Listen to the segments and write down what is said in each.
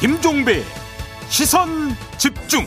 김종배 시선 집중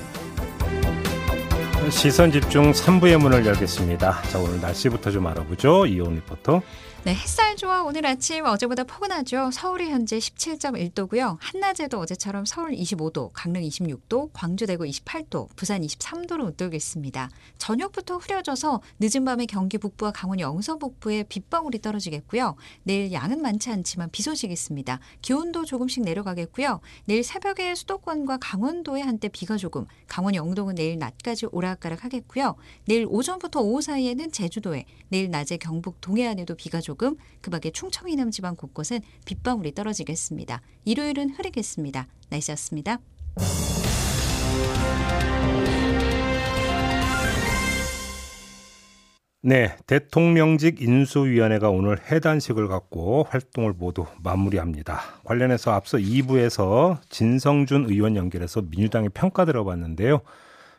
시선 집중 3부의 문을 열겠습니다. 자 오늘 날씨부터 좀 알아보죠. 이온 리포터. 네, 햇살 좋아 오늘 아침 어제보다 포근하죠. 서울이 현재 17.1도고요. 한낮에도 어제처럼 서울 25도, 강릉 26도, 광주 대구 28도, 부산 23도로 웃돌겠습니다. 저녁부터 흐려져서 늦은 밤에 경기 북부와 강원 영서 북부에 빗방울이 떨어지겠고요. 내일 양은 많지 않지만 비 소식이 있습니다. 기온도 조금씩 내려가겠고요. 내일 새벽에 수도권과 강원도에 한때 비가 조금, 강원 영동은 내일 낮까지 오락가락 하겠고요. 내일 오전부터 오후 사이에는 제주도에, 내일 낮에 경북 동해안에도 비가 조금 조금 그 밖에 충청 이남 지방 곳곳은 빗방울이 떨어지겠습니다. 일요일은 흐리겠습니다. 날씨였습니다. 네, 대통령직 인수위원회가 오늘 해단식을 갖고 활동을 모두 마무리합니다. 관련해서 앞서 2부에서 진성준 의원 연결해서 민주당의 평가 들어봤는데요.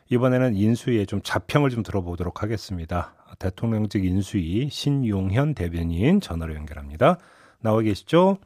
이번에는 인수위의 좀 자평을 좀 들어보도록 하겠습니다. 대통령직 인수위 신용현 대변인 전화로 연결합니다. 나와 계시죠?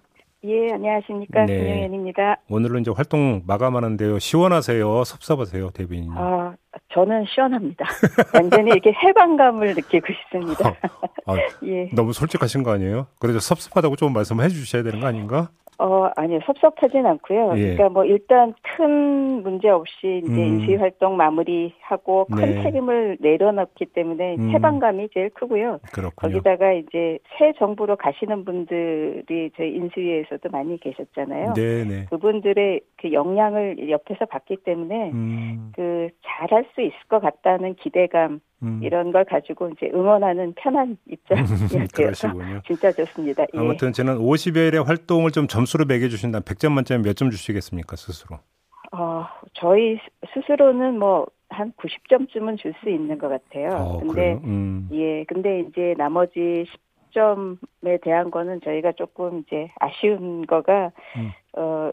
예, 안녕하십니까. 네. 김용현입니다. 오늘은 이제 활동 마감하는데요. 시원하세요? 섭섭하세요, 대변인? 아, 저는 시원합니다. 완전히 이렇게 해방감을 느끼고 있습니다. 아, 아, 예. 너무 솔직하신 거 아니에요? 그래도 섭섭하다고 좀 말씀해 주셔야 되는 거 아닌가? 어, 아니요. 섭섭하진 않고요. 예. 그러니까 뭐 일단 큰 문제 없이 이제 음. 인수위 활동 마무리하고 큰 네. 책임을 내려놓기 때문에 음. 해방감이 제일 크고요. 그렇군요. 거기다가 이제 새 정부로 가시는 분들이 저희 인수위에서도 많이 계셨잖아요. 네네. 네. 그분들의 그 역량을 옆에서 봤기 때문에 음. 그 잘할 수 있을 것 같다는 기대감 음. 이런 걸 가지고 이제 응원하는 편한 입장이었어요. 진짜 좋습니다. 예. 아무튼 저는 50여일의 활동을 좀 점수로 매겨주신다면 100점 만점에 몇 점 주시겠습니까 스스로? 어, 저희 스스로는 뭐 한 90점쯤은 줄 수 있는 것 같아요. 어, 근데 음. 예, 근데 이제 나머지 10점에 대한 거는 저희가 조금 이제 아쉬운 거가 음. 어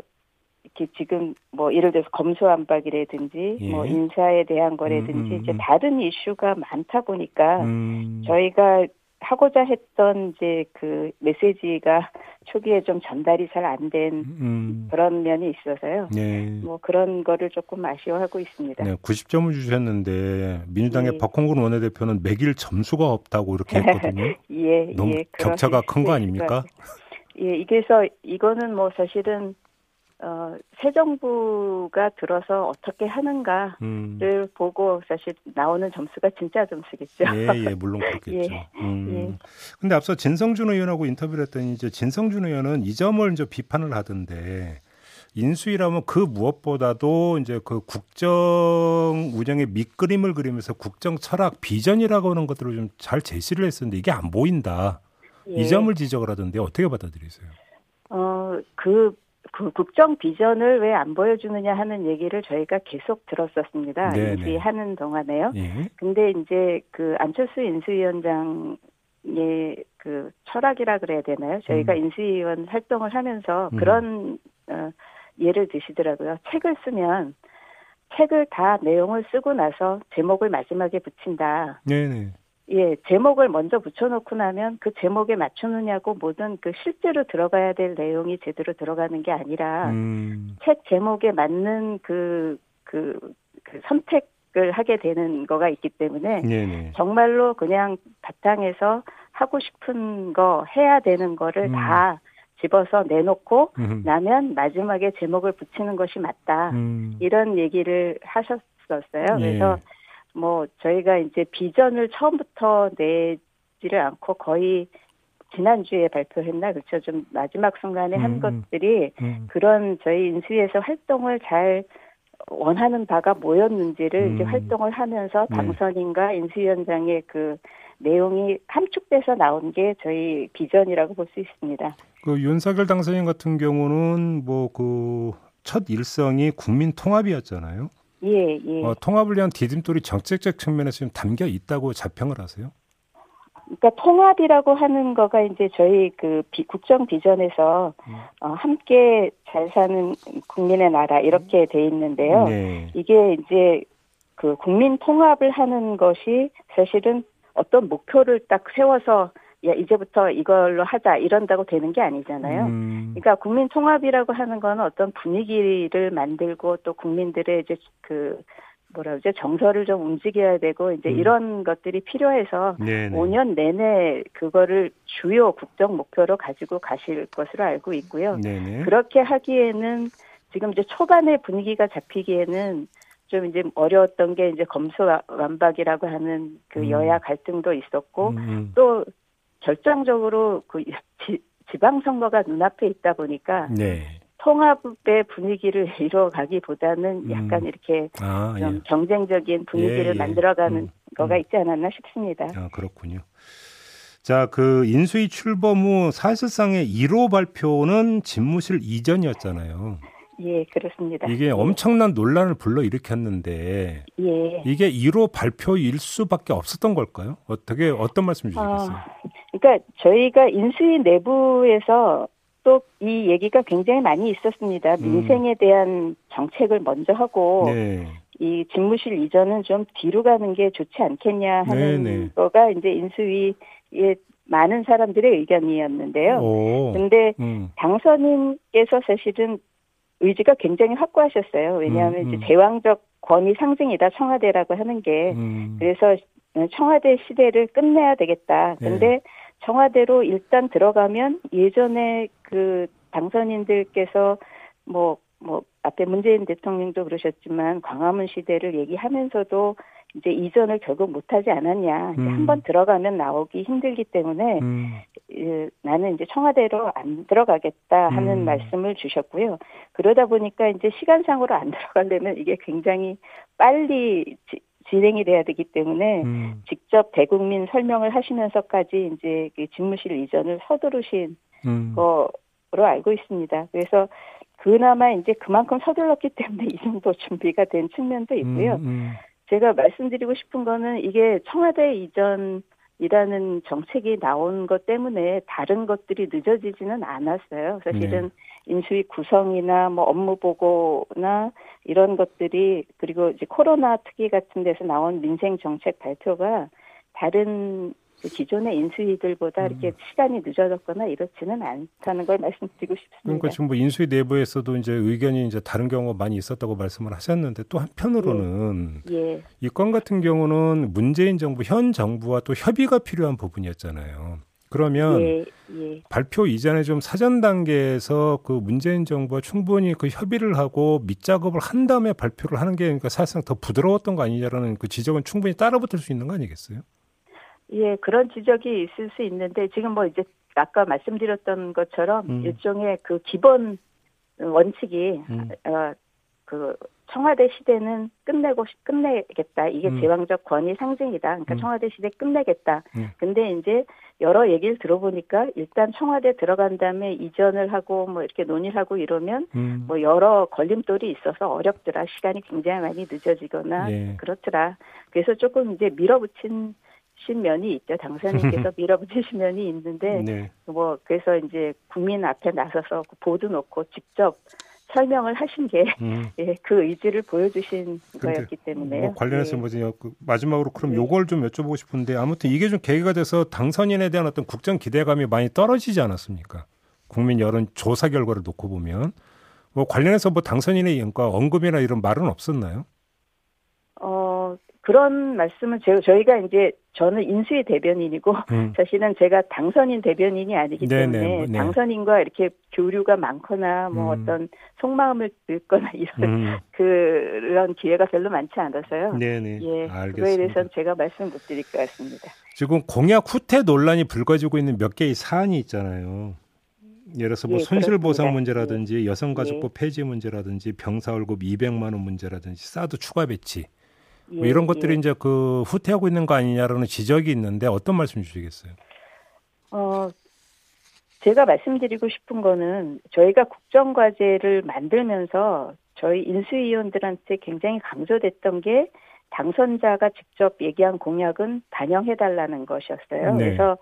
이렇게 지금 뭐 예를 들어서 검수안박이라든지 예. 뭐 인사에 대한 거라든지 음, 음, 이제 음. 다른 이슈가 많다 보니까 음. 저희가 하고자 했던 이제 그 메시지가 초기에 좀 전달이 잘 안된 음. 그런 면이 있어서요. 네. 뭐 그런 거를 조금 아쉬워하고 있습니다. 네, 90점을 주셨는데 민주당의 네. 박홍근 원내대표는 매길 점수가 없다고 이렇게 했거든요. 예, 너무 예, 격차가 큰 거 아닙니까? 예, 이게서 이거는 뭐 사실은 어, 새 정부가 들어서 어떻게 하는가를 음. 보고 사실 나오는 점수가 진짜 점수겠죠. 예, 예, 물론 그렇겠죠. 예, 음. 예. 근데 앞서 진성준 의원하고 인터뷰를 했더니 이제 진성준 의원은 이 점을 이제 비판을 하던데 인수위라면 그 무엇보다도 이제 그 국정 운영의 밑그림을 그리면서 국정 철학 비전이라고 하는 것들을 좀 잘 제시를 했었는데 이게 안 보인다. 예. 이 점을 지적을 하던데 어떻게 받아들이세요? 어, 그, 그 국정 비전을 왜 안 보여주느냐 하는 얘기를 저희가 계속 들었었습니다. 인수위하는 동안에요. 예. 근데 이제 그 안철수 인수위원장 의 그 철학이라 그래야 되나요? 저희가 음. 인수위원 활동을 하면서 음. 그런 어, 예를 드시더라고요. 책을 쓰면 책을 다 내용을 쓰고 나서 제목을 마지막에 붙인다. 네네. 예, 제목을 먼저 붙여놓고 나면 그 제목에 맞추느냐고 모든 그 실제로 들어가야 될 내용이 제대로 들어가는 게 아니라 음. 책 제목에 맞는 그, 그, 그 선택을 하게 되는 거가 있기 때문에 네네. 정말로 그냥 바탕에서 하고 싶은 거 해야 되는 거를 음. 다 집어서 내놓고 음. 나면 마지막에 제목을 붙이는 것이 맞다. 음. 이런 얘기를 하셨었어요. 예. 그래서 뭐 저희가 이제 비전을 처음부터 내지를 않고 거의 지난주에 발표했나 그렇죠 좀 마지막 순간에 한 음, 것들이 음. 그런 저희 인수위에서 활동을 잘 원하는 바가 뭐였는지를 음. 이제 활동을 하면서 네. 당선인과 네. 인수위원장의 그 내용이 함축돼서 나온 게 저희 비전이라고 볼 수 있습니다. 그 윤석열 당선인 같은 경우는 뭐 그 첫 일성이 국민 통합이었잖아요. 예, 예. 어, 통합을 위한 디딤돌이 정책적 측면에서 좀 담겨 있다고 자평을 하세요? 그러니까 통합이라고 하는 거가 이제 저희 그 비, 국정 비전에서 음. 어, 함께 잘 사는 국민의 나라 이렇게 돼 있는데요. 네. 이게 이제 그 국민 통합을 하는 것이 사실은 어떤 목표를 딱 세워서 야 이제부터 이걸로 하자 이런다고 되는 게 아니잖아요. 음. 그러니까 국민 통합이라고 하는 거는 어떤 분위기를 만들고 또 국민들의 이제 그 뭐라 그러죠 정서를 좀 움직여야 되고 이제 음. 이런 것들이 필요해서 네네. 5년 내내 그거를 주요 국정 목표로 가지고 가실 것으로 알고 있고요. 네네. 그렇게 하기에는 지금 이제 초반에 분위기가 잡히기에는 좀 이제 어려웠던 게 이제 검수 완박이라고 하는 그 음. 여야 갈등도 있었고 음. 음. 또 결정적으로 그 지, 지방 선거가 눈앞에 있다 보니까 네. 통합의 분위기를 이뤄가기보다는 음. 약간 이렇게 아, 좀 예. 경쟁적인 분위기를 예, 예. 만들어가는 음. 거가 음. 있지 않았나 싶습니다. 아, 그렇군요. 자, 그 인수위 출범 후 사실상의 1호 발표는 집무실 이전이었잖아요. 예, 그렇습니다. 이게 예. 엄청난 논란을 불러일으켰는데 예. 이게 1호 발표일 수밖에 없었던 걸까요? 어떻게 어떤 말씀 주시겠어요? 어, 그러니까 저희가 인수위 내부에서 또 이 얘기가 굉장히 많이 있었습니다. 음. 민생에 대한 정책을 먼저 하고 네. 이 집무실 이전은 좀 뒤로 가는 게 좋지 않겠냐 하는 네네. 네. 거가 이제 인수위에 많은 사람들의 의견이었는데요. 오. 근데 음. 당선인께서 사실은 의지가 굉장히 확고하셨어요. 왜냐하면 음, 음. 이제 제왕적 권위 상징이다 청와대라고 하는 게 음. 그래서 청와대 시대를 끝내야 되겠다. 근데 네. 청와대로 일단 들어가면 예전에 그 당선인들께서 뭐뭐 뭐 앞에 문재인 대통령도 그러셨지만 광화문 시대를 얘기하면서도 이제 이전을 결국 못하지 않았냐. 음. 한번 들어가면 나오기 힘들기 때문에 음. 예, 나는 이제 청와대로 안 들어가겠다 하는 음. 말씀을 주셨고요. 그러다 보니까 이제 시간상으로 안 들어가려면 이게 굉장히 빨리 지, 진행이 돼야 되기 때문에 음. 직접 대국민 설명을 하시면서까지 이제 그 집무실 이전을 서두르신 음. 거로 알고 있습니다. 그래서 그나마 이제 그만큼 서둘렀기 때문에 이 정도 준비가 된 측면도 있고요. 음, 음. 제가 말씀드리고 싶은 거는 이게 청와대 이전 이라는 정책이 나온 것 때문에 다른 것들이 늦어지지는 않았어요. 사실은 네. 인수위 구성이나 뭐 업무 보고나 이런 것들이 그리고 이제 코로나 특위 같은 데서 나온 민생 정책 발표가 다른 그 기존의 인수위들보다 음. 이렇게 시간이 늦어졌거나 이렇지는 않다는 걸 말씀드리고 싶습니다. 그러니까 지금 뭐 인수위 내부에서도 이제 의견이 이제 다른 경우가 많이 있었다고 말씀을 하셨는데 또 한편으로는 예. 예. 이건 같은 경우는 문재인 정부 현 정부와 또 협의가 필요한 부분이었잖아요. 그러면 예, 예. 발표 이전에 좀 사전 단계에서 그 문재인 정부와 충분히 그 협의를 하고 밑작업을 한 다음에 발표를 하는 게 그러니까 사실상 더 부드러웠던 거 아니냐라는 그 지적은 충분히 따라붙을 수 있는 거 아니겠어요? 예, 그런 지적이 있을 수 있는데 지금 뭐 이제 아까 말씀드렸던 것처럼 음. 일종의 그 기본 원칙이 음. 어, 그 청와대 시대는 끝내고 끝내겠다. 이게 음. 제왕적 권위 상징이다. 그러니까 음. 청와대 시대 끝내겠다. 음. 근데 이제 여러 얘기를 들어보니까 일단 청와대 들어간 다음에 이전을 하고 뭐 이렇게 논의를 하고 이러면 음. 뭐 여러 걸림돌이 있어서 어렵더라. 시간이 굉장히 많이 늦어지거나 예. 그렇더라. 그래서 조금 이제 밀어붙인 신 면이 있죠. 당선인께서 밀어붙이신 면이 있는데 네. 뭐 그래서 이제 국민 앞에 나서서 보도 놓고 직접 설명을 하신 게그 음. 예, 그 의지를 보여주신 거였기 때문에 뭐 관련해서 예. 뭐지 그 마지막으로 그럼 네. 요걸 좀 여쭤보고 싶은데 아무튼 이게 좀 계기가 돼서 당선인에 대한 어떤 국정 기대감이 많이 떨어지지 않았습니까? 국민 여론 조사 결과를 놓고 보면 뭐 관련해서 뭐 당선인의 언급이나 이런 말은 없었나요? 그런 말씀은 제, 저희가 이제 저는 인수위 대변인이고 음. 사실은 제가 당선인 대변인이 아니기 네네, 때문에 네. 당선인과 이렇게 교류가 많거나 뭐 음. 어떤 속마음을 듣거나 이런 음. 그런 기회가 별로 많지 않아서요. 네네. 예, 알겠습니다. 그거에 대해서는 제가 말씀 못 드릴 것 같습니다. 지금 공약 후퇴 논란이 불거지고 있는 몇 개의 사안이 있잖아요. 예를 들어서 뭐 예, 손실보상 문제라든지 예. 여성가족부 예. 폐지 문제라든지 병사 월급 200만 원 문제라든지 사드 추가 배치 뭐 예, 이런 것들이 예. 이제 그 후퇴하고 있는 거 아니냐라는 지적이 있는데 어떤 말씀 주시겠어요? 어, 제가 말씀드리고 싶은 거는 저희가 국정과제를 만들면서 저희 인수위원들한테 굉장히 강조됐던 게 당선자가 직접 얘기한 공약은 반영해달라는 것이었어요. 네. 그래서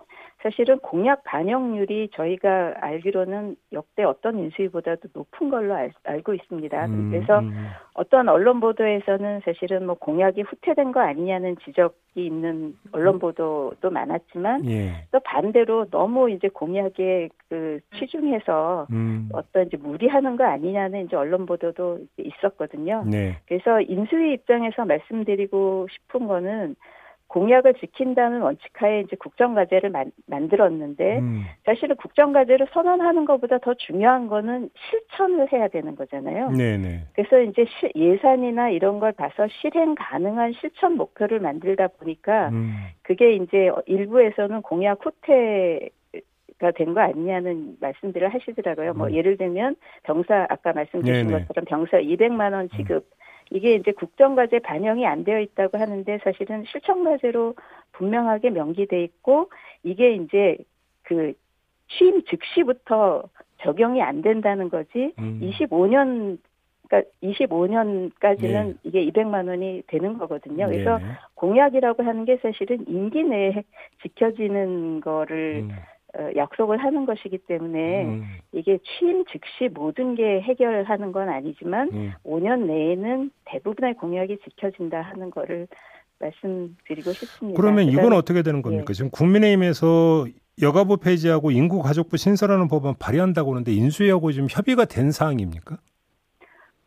사실은 공약 반영률이 저희가 알기로는 역대 어떤 인수위보다도 높은 걸로 알, 고 있습니다. 음, 그래서 음. 어떤 언론 보도에서는 사실은 뭐 공약이 후퇴된 거 아니냐는 지적 있는 언론 보도도 많았지만 예. 또 반대로 너무 이제 공약에 그 치중해서 음. 어떤 이제 무리하는 거 아니냐는 이제 언론 보도도 있었거든요. 네. 그래서 인수위 입장에서 말씀드리고 싶은 거는 공약을 지킨다는 원칙하에 이제 국정과제를 만, 만들었는데 음. 사실은 국정과제를 선언하는 것보다 더 중요한 거는 실천을 해야 되는 거잖아요. 네네. 그래서 이제 시, 예산이나 이런 걸 봐서 실행 가능한 실천 목표를 만들다 보니까 음. 그게 이제 일부에서는 공약 후퇴 가 된 거 아니냐는 말씀들을 하시더라고요. 뭐 음. 예를 들면 병사 아까 말씀드린 것처럼 병사 200만 원 지급 음. 이게 이제 국정과제 반영이 안 되어 있다고 하는데 사실은 실천과제로 분명하게 명기돼 있고 이게 이제 그 취임 즉시부터 적용이 안 된다는 거지 음. 25년 그러니까 25년까지는 네. 이게 200만 원이 되는 거거든요. 그래서 네. 공약이라고 하는 게 사실은 임기 내에 지켜지는 거를 음. 어, 약속을 하는 것이기 때문에 음. 이게 취임 즉시 모든 게 해결하는 건 아니지만 음. 5년 내에는 대부분의 공약이 지켜진다 하는 거를 말씀드리고 싶습니다. 그러면 이건 어떻게 되는 겁니까? 예. 지금 국민의힘에서 여가부 폐지하고 인구가족부 신설하는 법안 발의한다고 하는데 인수위하고 지금 협의가 된 사항입니까?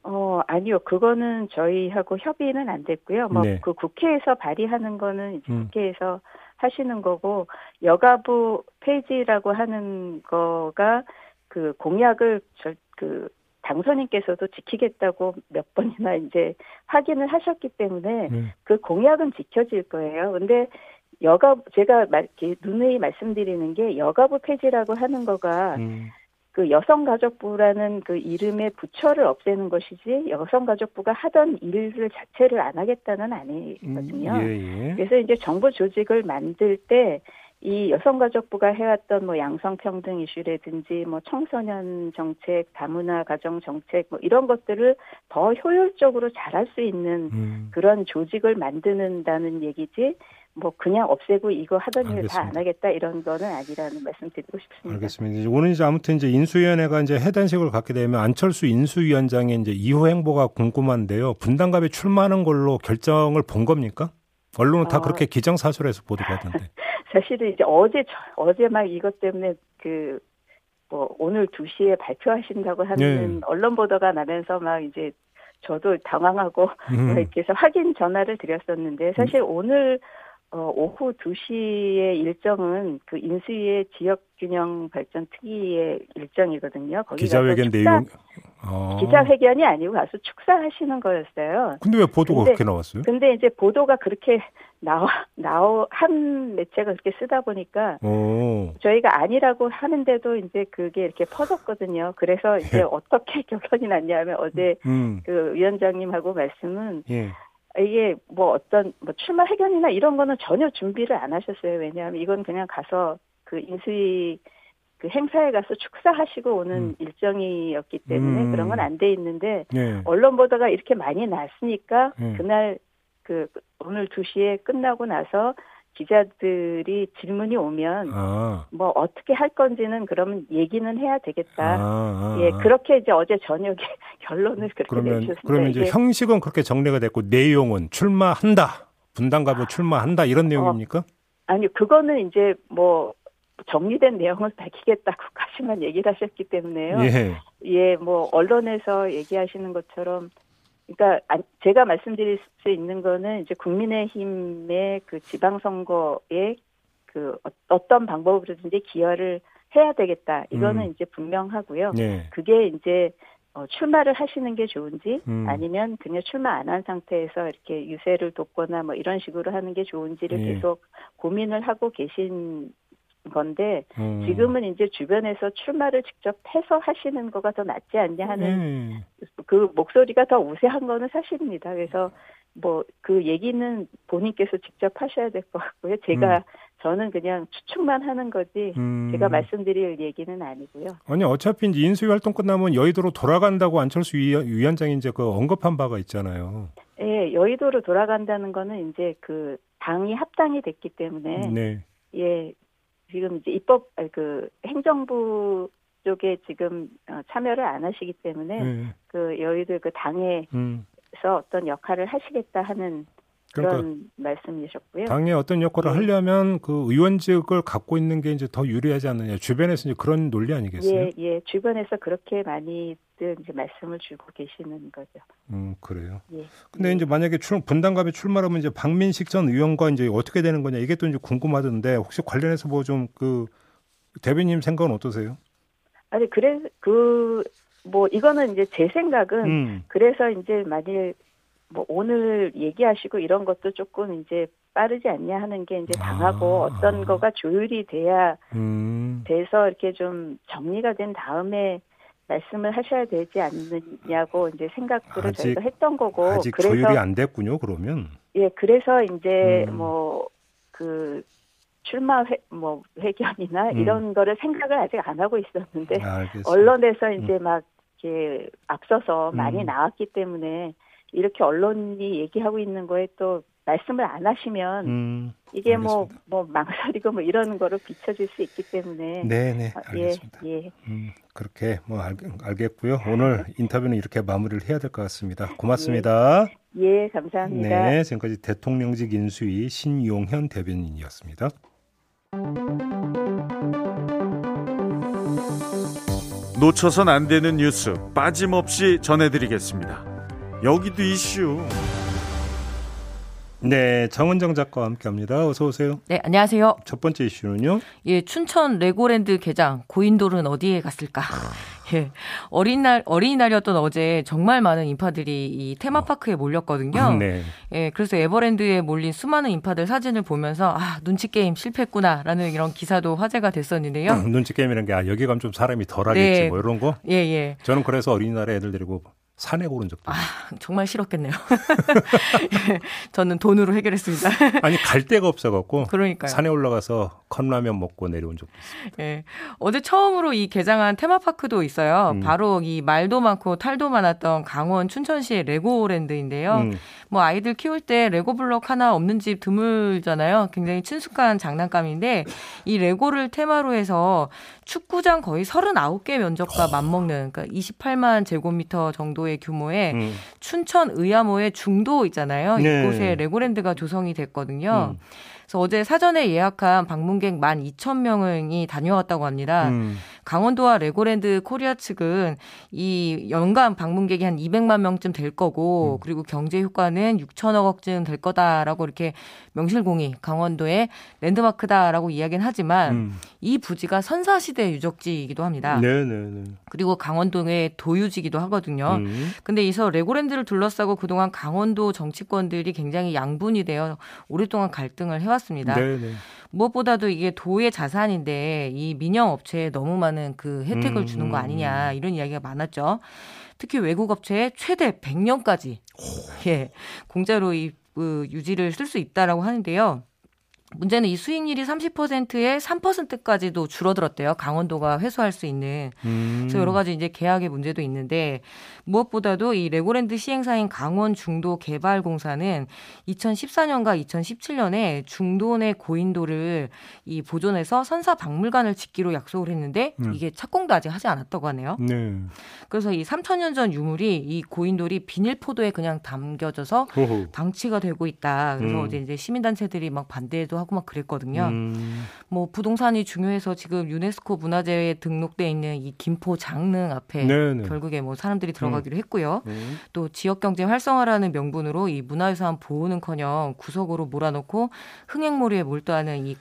어, 아니요. 그거는 저희하고 협의는 안 됐고요. 뭐, 네. 그 국회에서 발의하는 거는 이제 음. 국회에서 하시는 거고 여가부 폐지라고 하는 거가 그 공약을 저, 그 당선인께서도 지키겠다고 몇 번이나 이제 확인을 하셨기 때문에 음. 그 공약은 지켜질 거예요. 근데 여가 제가 말, 누누이 말씀드리는 게 여가부 폐지라고 하는 거가 음. 그 여성가족부라는 그 이름의 부처를 없애는 것이지 여성가족부가 하던 일을 자체를 안 하겠다는 아니거든요. 음, 예, 예. 그래서 이제 정부 조직을 만들 때 이 여성가족부가 해왔던 뭐 양성평등 이슈라든지 뭐 청소년 정책, 다문화 가정 정책 뭐 이런 것들을 더 효율적으로 잘할 수 있는 음. 그런 조직을 만드는다는 얘기지 뭐 그냥 없애고 이거 하던 일 다 안 하겠다 이런 거는 아니라는 말씀 드리고 싶습니다. 알겠습니다. 오늘 이제 아무튼 이제 인수위원회가 이제 해단식을 갖게 되면 안철수 인수위원장의 이제 이후 행보가 궁금한데요. 분당갑에 출마하는 걸로 결정을 본 겁니까? 언론은 다 어, 그렇게 기정사실해서 보도하던데. 사실은 이제 어제 어제 막 이것 때문에 그 뭐 오늘 2시에 발표하신다고 하는 네. 언론 보도가 나면서 막 이제 저도 당황하고 음. 이렇게 해서 확인 전화를 드렸었는데 사실 음. 오늘 어, 오후 2시의 일정은 그 인수위의 지역균형 발전 특위의 일정이거든요. 거기 기자회견 내용 아. 기자회견이 아니고 가서 축사하시는 거였어요. 근데 왜 보도가 근데, 그렇게 나왔어요? 근데 이제 보도가 그렇게 나와 나오 한 매체가 그렇게 쓰다 보니까 오. 저희가 아니라고 하는데도 이제 그게 이렇게 퍼졌거든요. 그래서 이제 예. 어떻게 결론이 났냐면 어제 음. 그 위원장님하고 말씀은 예. 이게 뭐 어떤 뭐 출마 회견이나 이런 거는 전혀 준비를 안 하셨어요. 왜냐하면 이건 그냥 가서 그 인수위 그 행사에 가서 축사하시고 오는 음. 일정이었기 때문에 음. 그런 건 안 돼 있는데 네. 언론 보도가 이렇게 많이 났으니까 네. 그날 그 오늘 2시에 끝나고 나서 기자들이 질문이 오면 아. 뭐 어떻게 할 건지는 그러면 얘기는 해야 되겠다. 아, 아, 예, 그렇게 이제 어제 저녁에 결론을 그렇게 그러면, 내주셨습니다. 그러면 이제 형식은 그렇게 정리가 됐고 내용은 출마한다. 분당가부 출마한다 이런 내용입니까? 어, 아니요, 그거는 이제 뭐 정리된 내용을 밝히겠다고까지만 얘기를 하셨기 때문에요. 예. 예, 뭐 언론에서 얘기하시는 것처럼 그러니까 제가 말씀드릴 수 있는 거는 이제 국민의힘의 그 지방선거에 그 어, 어떤 방법으로든지 기여를 해야 되겠다. 이거는 음. 이제 분명하고요. 네. 그게 이제 어, 출마를 하시는 게 좋은지 음. 아니면 그냥 출마 안 한 상태에서 이렇게 유세를 돕거나 뭐 이런 식으로 하는 게 좋은지를 네. 계속 고민을 하고 계신 건데 음. 지금은 이제 주변에서 출마를 직접 해서 하시는 거가 더 낫지 않냐 하는 음. 그 목소리가 더 우세한 거는 사실입니다. 그래서 뭐 그 얘기는 본인께서 직접 하셔야 될 것 같고요. 제가 음. 저는 그냥 추측만 하는 거지 음. 제가 말씀드릴 얘기는 아니고요. 아니 어차피 이제 인수위 활동 끝나면 여의도로 돌아간다고 안철수 위원장이 이제 그 언급한 바가 있잖아요. 예, 여의도로 돌아간다는 거는 이제 그 당이 합당이 됐기 때문에 네. 예, 지금 이제 입법 그 행정부 쪽에 지금 어, 참여를 안 하시기 때문에 네. 그 여의도 그 당에서 음. 어떤 역할을 하시겠다 하는 그러니까 그런 말씀이셨고요. 당에 어떤 역할을 네. 하려면 그 의원직을 갖고 있는 게 이제 더 유리하지 않느냐. 주변에서 이제 그런 논리 아니겠어요? 예, 예. 주변에서 그렇게 많이들 이제 말씀을 주고 계시는 거죠. 음, 그래요. 예. 근데 예. 이제 만약에 출, 분당갑에 출마하면 이제 박민식 전 의원과 이제 어떻게 되는 거냐 이게 또 이제 궁금하던데 혹시 관련해서 뭐 좀 그 대변님 생각은 어떠세요? 아니 그래 그 뭐 이거는 이제 제 생각은 음. 그래서 이제 만일 뭐 오늘 얘기하시고 이런 것도 조금 이제 빠르지 않냐 하는 게 이제 당하고 아. 어떤 거가 조율이 돼야 음. 돼서 이렇게 좀 정리가 된 다음에 말씀을 하셔야 되지 않느냐고 이제 생각들을 아직, 저희가 했던 거고 아직 그래서 조율이 안 됐군요 그러면 예 그래서 이제 음. 뭐그 출마 회, 뭐 회견이나 음. 이런 거를 생각을 아직 안 하고 있었는데 아, 언론에서 이제 음. 막 이렇게 앞서서 많이 음. 나왔기 때문에 이렇게 언론이 얘기하고 있는 거에 또 말씀을 안 하시면 음, 이게 뭐뭐 뭐 망설이고 뭐 이런 거로 비춰질 수 있기 때문에 네네 어, 예, 알겠습니다. 예, 예. 음, 그렇게 뭐 알, 알겠고요. 오늘 인터뷰는 이렇게 마무리를 해야 될 것 같습니다. 고맙습니다. 예, 예, 감사합니다. 네, 지금까지 대통령직 인수위 신용현 대변인이었습니다. 놓쳐선 안 되는 뉴스 빠짐없이 전해드리겠습니다. 여기도 이슈. 네, 정은정 작가와 함께합니다. 어서 오세요. 네, 안녕하세요. 첫 번째 이슈는요. 예, 춘천 레고랜드 개장 고인돌은 어디에 갔을까? 예, 어린 날 어린이날이었던 어제 정말 많은 인파들이 이 테마파크에 몰렸거든요. 네. 예, 그래서 에버랜드에 몰린 수많은 인파들 사진을 보면서 아 눈치 게임 실패했구나라는 이런 기사도 화제가 됐었는데요. 눈치 게임이라는 게 아 여기 가면 좀 사람이 덜하겠지 네. 뭐 이런 거. 예, 예. 저는 그래서 어린이날에 애들 데리고 산에 오른 적도 아, 정말 싫었겠네요. 저는 돈으로 해결했습니다. 아니 갈 데가 없어갖고 그러니까요. 산에 올라가서 컵라면 먹고 내려온 적도 있습니다. 예. 어제 처음으로 이 개장한 테마파크도 있어요. 음. 바로 이 말도 많고 탈도 많았던 강원 춘천시의 레고랜드인데요. 음. 뭐 아이들 키울 때 레고 블록 하나 없는 집 드물잖아요. 굉장히 친숙한 장난감인데 이 레고를 테마로 해서 축구장 거의 39개 면적과 맞먹는 그러니까 28만 제곱미터 정도 의 규모의 음. 춘천 의암호의 중도 있잖아요. 네. 이곳에 레고랜드가 조성이 됐거든요. 음. 그래서 어제 사전에 예약한 방문객 12,000명이 다녀왔다고 합니다. 음. 강원도와 레고랜드 코리아 측은 이 연간 방문객이 한 200만 명쯤 될 거고 음. 그리고 경제 효과는 6천억 원쯤 될 거다라고 이렇게 명실공히 강원도의 랜드마크다라고 이야기는 하지만 음. 이 부지가 선사시대 유적지이기도 합니다. 네네네. 네, 네. 그리고 강원도의 도유지기도 하거든요. 음. 근데 이서 레고랜드를 둘러싸고 그동안 강원도 정치권들이 굉장히 양분이 되어 오랫동안 갈등을 해왔습니다. 네네. 무엇보다도 이게 도의 자산인데 이 민영 업체에 너무 많은 그 혜택을 주는 거 아니냐 음. 이런 이야기가 많았죠. 특히 외국 업체에 최대 100년까지 예 공짜로 이 그, 유지를 쓸 수 있다라고 하는데요. 문제는 이 수익률이 30%에 3%까지도 줄어들었대요. 강원도가 회수할 수 있는. 음. 그래서 여러 가지 이제 계약의 문제도 있는데 무엇보다도 이 레고랜드 시행사인 강원 중도 개발공사는 2014년과 2017년에 중도 내 고인도를 이 보존해서 선사 박물관을 짓기로 약속을 했는데 음. 이게 착공도 아직 하지 않았다고 하네요. 네. 그래서 이 3천년 전 유물이 이 고인돌이 비닐포도에 그냥 담겨져서 호호. 방치가 되고 있다. 그래서 음. 어제 이제 시민단체들이 막 반대도 하고 막 그랬거든요. 음. 뭐 부동산이 중요해서 지금 유네스코 문화재에 등록돼 있는 이 김포 장릉 앞에 네네. 네. 결국에 뭐 사람들이 들어가기로 음. 했고요. 음. 또 지역 경제 활성화라는 명분으로 이 문화유산 보호는커녕 구석으로 몰아놓고 흥행몰이에 몰두하는 이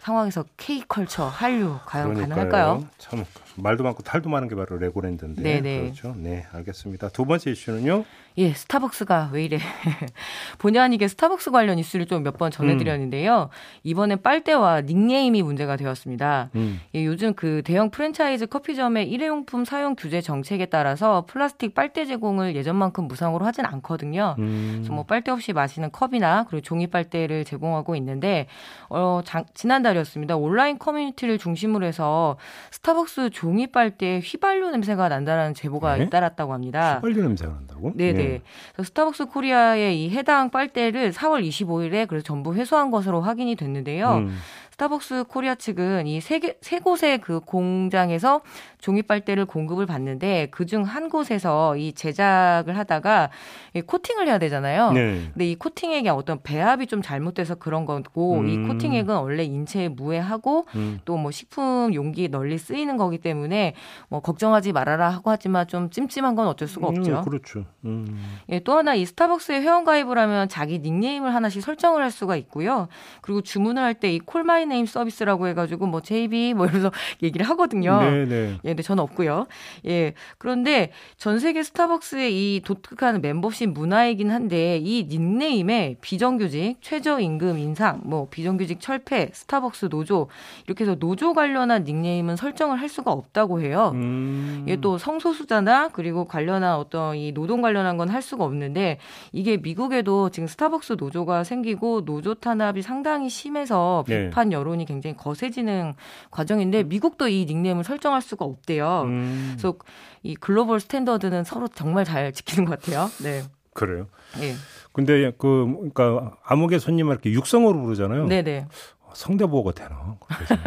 상황에서 K컬처 한류 과연 그러니까요. 가능할까요? 참 말도 많고 탈도 많은 게 바로 레고랜드인데 네네. 그렇죠. 네, 알겠습니다. 두 번째 이슈는요. 예, 스타벅스가 왜 이래. 본의 아니게 스타벅스 관련 이슈를 좀 몇 번 전해드렸는데요. 음. 이번엔 빨대와 닉네임이 문제가 되었습니다. 음. 예, 요즘 그 대형 프랜차이즈 커피점의 일회용품 사용 규제 정책에 따라서 플라스틱 빨대 제공을 예전만큼 무상으로 하진 않거든요. 음. 그래서 뭐 빨대 없이 마시는 컵이나 그리고 종이 빨대를 제공하고 있는데 어, 장, 지난달이었습니다. 온라인 커뮤니티를 중심으로 해서 스타벅스 종이 빨대 휘발유 냄새가 난다는 제보가 네? 잇따랐다고 합니다. 휘발유 냄새가 난다고? 네네. 네. 네. 스타벅스 코리아의 이 해당 빨대를 4월 25일에 그래서 전부 회수한 것으로 확인이 됐는데요. 음. 스타벅스 코리아 측은 이 세 세 곳의 그 공장에서 종이 빨대를 공급을 받는데 그중 한 곳에서 이 제작을 하다가 이 코팅을 해야 되잖아요. 네. 근데 이 코팅액에 어떤 배합이 좀 잘못돼서 그런 거고 음. 이 코팅액은 원래 인체에 무해하고 음. 또뭐 식품 용기 널리 쓰이는 거기 때문에 뭐 걱정하지 말아라 하고 하지만 좀 찜찜한 건 어쩔 수가 음, 없죠. 음, 그렇죠. 음. 예, 또 하나 이 스타벅스에 회원 가입을 하면 자기 닉네임을 하나씩 설정을 할 수가 있고요. 그리고 주문을 할 때 이 Call My Name 서비스라고 해가지고 뭐 JB 뭐 이러면서 얘기를 하거든요. 네네. 네. 예, 근데 저는 없고요. 예, 그런데 전 세계 스타벅스의 이 독특한 멤버십 문화이긴 한데 이 닉네임에 비정규직, 최저임금 인상, 뭐 비정규직 철폐, 스타벅스 노조 이렇게 해서 노조 관련한 닉네임은 설정을 할 수가 없다고 해요. 음. 예, 또 성소수자나 그리고 관련한 어떤 이 노동 관련한 건 할 수가 없는데 이게 미국에도 지금 스타벅스 노조가 생기고 노조 탄압이 상당히 심해서 네. 비판 여론이 굉장히 거세지는 과정인데 미국도 이 닉네임을 설정할 수가 없대요. 음. 그래서 이 글로벌 스탠더드는 서로 정말 잘 지키는 것 같아요. 네. 그래요. 예. 근데 그 그러니까 아무개 손님을 이렇게 육성으로 부르잖아요. 네네. 성대보호가 되나?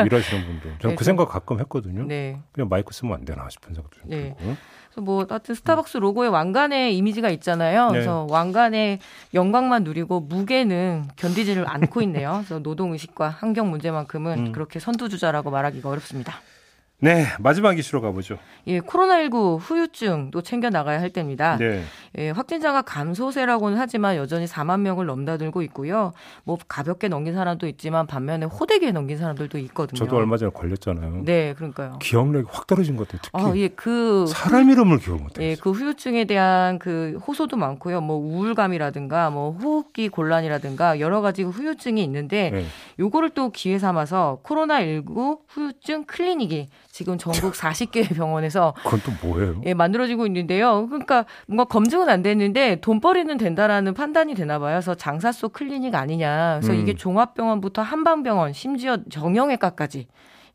일하시는 분들. 저는 네, 그 생각 가끔 했거든요. 네. 그냥 마이크 쓰면 안 되나 싶은 생각도 좀 네. 들고. 그래서 뭐 하여튼 스타벅스 로고에 왕관의 이미지가 있잖아요. 네. 그래서 왕관의 영광만 누리고 무게는 견디지를 않고 있네요. 그래서 노동 의식과 환경 문제만큼은 음. 그렇게 선두주자라고 말하기가 어렵습니다. 네, 마지막 이슈로 가보죠. 예, 코로나19 후유증도 챙겨 나가야 할 때입니다. 네. 예, 확진자가 감소세라고는 하지만 여전히 4만 명을 넘나들고 있고요. 뭐 가볍게 넘긴 사람도 있지만 반면에 호되게 넘긴 사람들도 있거든요. 저도 얼마 전에 걸렸잖아요. 네, 그러니까요. 기억력이 확 떨어진 것 같아요. 특히 아, 예, 그 사람 이름을 기억 못 해요. 예, 그 후유증에 대한 그 호소도 많고요. 뭐 우울감이라든가 뭐 호흡기 곤란이라든가 여러 가지 후유증이 있는데 네. 요거를 또 기회 삼아서 코로나19 후유증 클리닉이 지금 전국 40개 병원에서 그건 또 뭐예요? 예, 만들어지고 있는데요. 그러니까 뭔가 검증은 안 됐는데 돈벌이는 된다라는 판단이 되나 봐요. 그래서 장사소 클리닉 아니냐. 그래서 음. 이게 종합병원부터 한방병원, 심지어 정형외과까지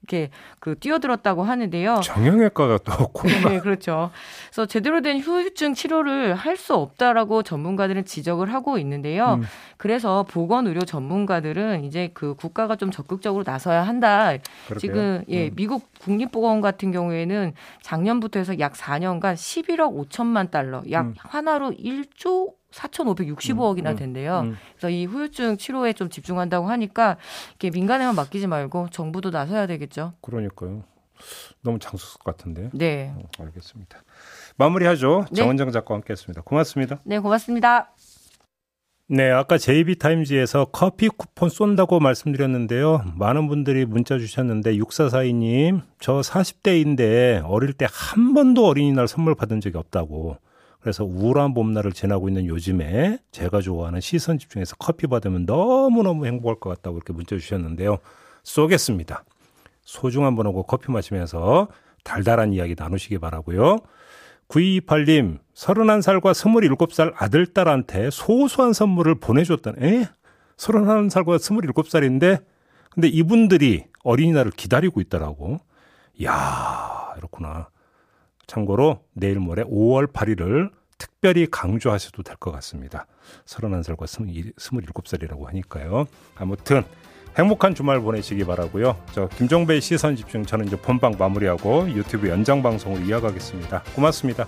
이렇게 그 뛰어들었다고 하는데요. 정형외과가 또 코로나. 네, 그렇죠. 그래서 제대로 된 후유증 치료를 할 수 없다라고 전문가들은 지적을 하고 있는데요. 음. 그래서 보건 의료 전문가들은 이제 그 국가가 좀 적극적으로 나서야 한다. 그럴게요. 지금 예, 음. 미국 국립보건 같은 경우에는 작년부터 해서 약 4년간 11억 5천만 달러, 약 음. 하나로 1조 4,565억이나 음, 음, 된대요. 음, 음. 그래서 이 후유증 치료에 좀 집중한다고 하니까 이게 민간에만 맡기지 말고 정부도 나서야 되겠죠. 그러니까요. 너무 장수석 같은데. 네. 어, 알겠습니다. 마무리하죠. 네. 정원정 작가와 함께했습니다. 고맙습니다. 네, 고맙습니다. 네, 아까 JB타임즈에서 커피 쿠폰 쏜다고 말씀드렸는데요. 많은 분들이 문자 주셨는데 6442님, 저 40대인데 어릴 때 한 번도 어린이날 선물 받은 적이 없다고. 그래서 우울한 봄날을 지나고 있는 요즘에 제가 좋아하는 시선 집중해서 커피 받으면 너무너무 행복할 것 같다고 이렇게 문자 주셨는데요. 쏘겠습니다. 소중한 분하고 커피 마시면서 달달한 이야기 나누시기 바라고요. 9228님, 31살과 27살 아들, 딸한테 소소한 선물을 보내줬다는, 에? 31살과 27살인데, 근데 이분들이 어린이날을 기다리고 있더라고. 야 이렇구나. 참고로 내일 모레 5월 8일을 특별히 강조하셔도 될 것 같습니다. 31살과 27살이라고 하니까요. 아무튼 행복한 주말 보내시기 바라고요. 저 김종배의 시선 집중 저는 이제 본방 마무리하고 유튜브 연장 방송으로 이어가겠습니다. 고맙습니다.